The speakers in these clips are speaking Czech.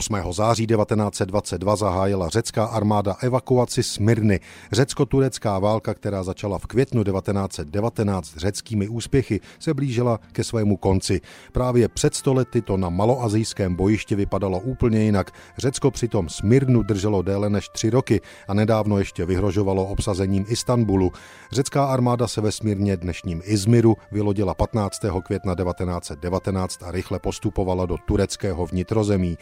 8. září 1922 zahájila řecká armáda evakuaci Smyrny. Řecko-turecká válka, která začala v květnu 1919 řeckými úspěchy, se blížila ke svému konci. Právě před stolety to na maloazijském bojišti vypadalo úplně jinak. Řecko přitom Smyrnu drželo déle než tři roky a nedávno ještě vyhrožovalo obsazením Istanbulu. Řecká armáda se ve Smírně dnešním Izmiru vylodila 15. května 1919 a rychle postupovala do tureckého vnitrozemí.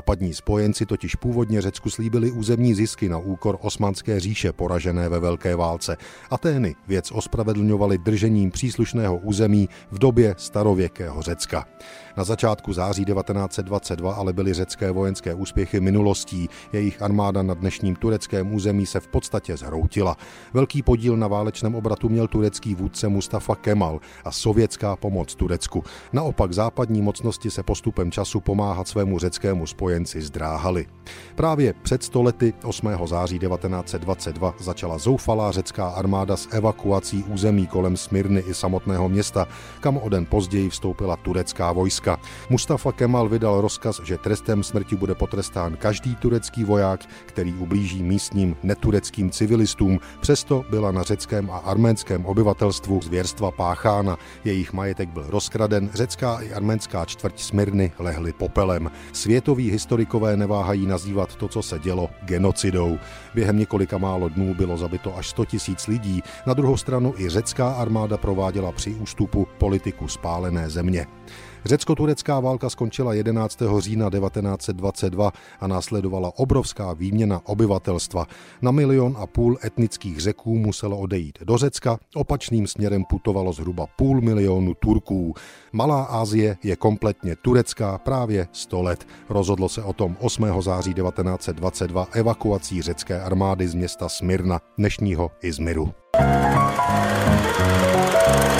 Západní spojenci totiž původně Řecku slíbili územní zisky na úkor osmanské říše poražené ve Velké válce. Atény věc ospravedlňovali držením příslušného území v době starověkého Řecka. Na začátku září 1922 ale byly řecké vojenské úspěchy minulostí. Jejich armáda na dnešním tureckém území se v podstatě zhroutila. Velký podíl na válečném obratu měl turecký vůdce Mustafa Kemal a sovětská pomoc Turecku. Naopak západní mocnosti se postupem času pomáhat svému řeckému spojenci zdráhali. Právě před stolety 8. září 1922 začala zoufalá řecká armáda s evakuací území kolem Smyrny i samotného města, kam o den později vstoupila turecká vojska. Mustafa Kemal vydal rozkaz, že trestem smrti bude potrestán každý turecký voják, který ublíží místním netureckým civilistům. Přesto byla na řeckém a arménském obyvatelstvu zvěrstva páchána. Jejich majetek byl rozkraden, řecká i arménská čtvrť Smyrny lehly popelem. Historikové neváhají nazývat to, co se dělo, genocidou. Během několika málo dnů bylo zabito až 100 tisíc lidí. Na druhou stranu i řecká armáda prováděla při ústupu politiku spálené země. Řecko-turecká válka skončila 11. října 1922 a následovala obrovská výměna obyvatelstva. Na milion a půl etnických řeků muselo odejít do Řecka, opačným směrem putovalo zhruba půl milionu Turků. Malá Asie je kompletně turecká právě 100 let. Rozhodlo se o tom 8. září 1922 evakuací řecké armády z města Smyrna, dnešního Izmiru. thank you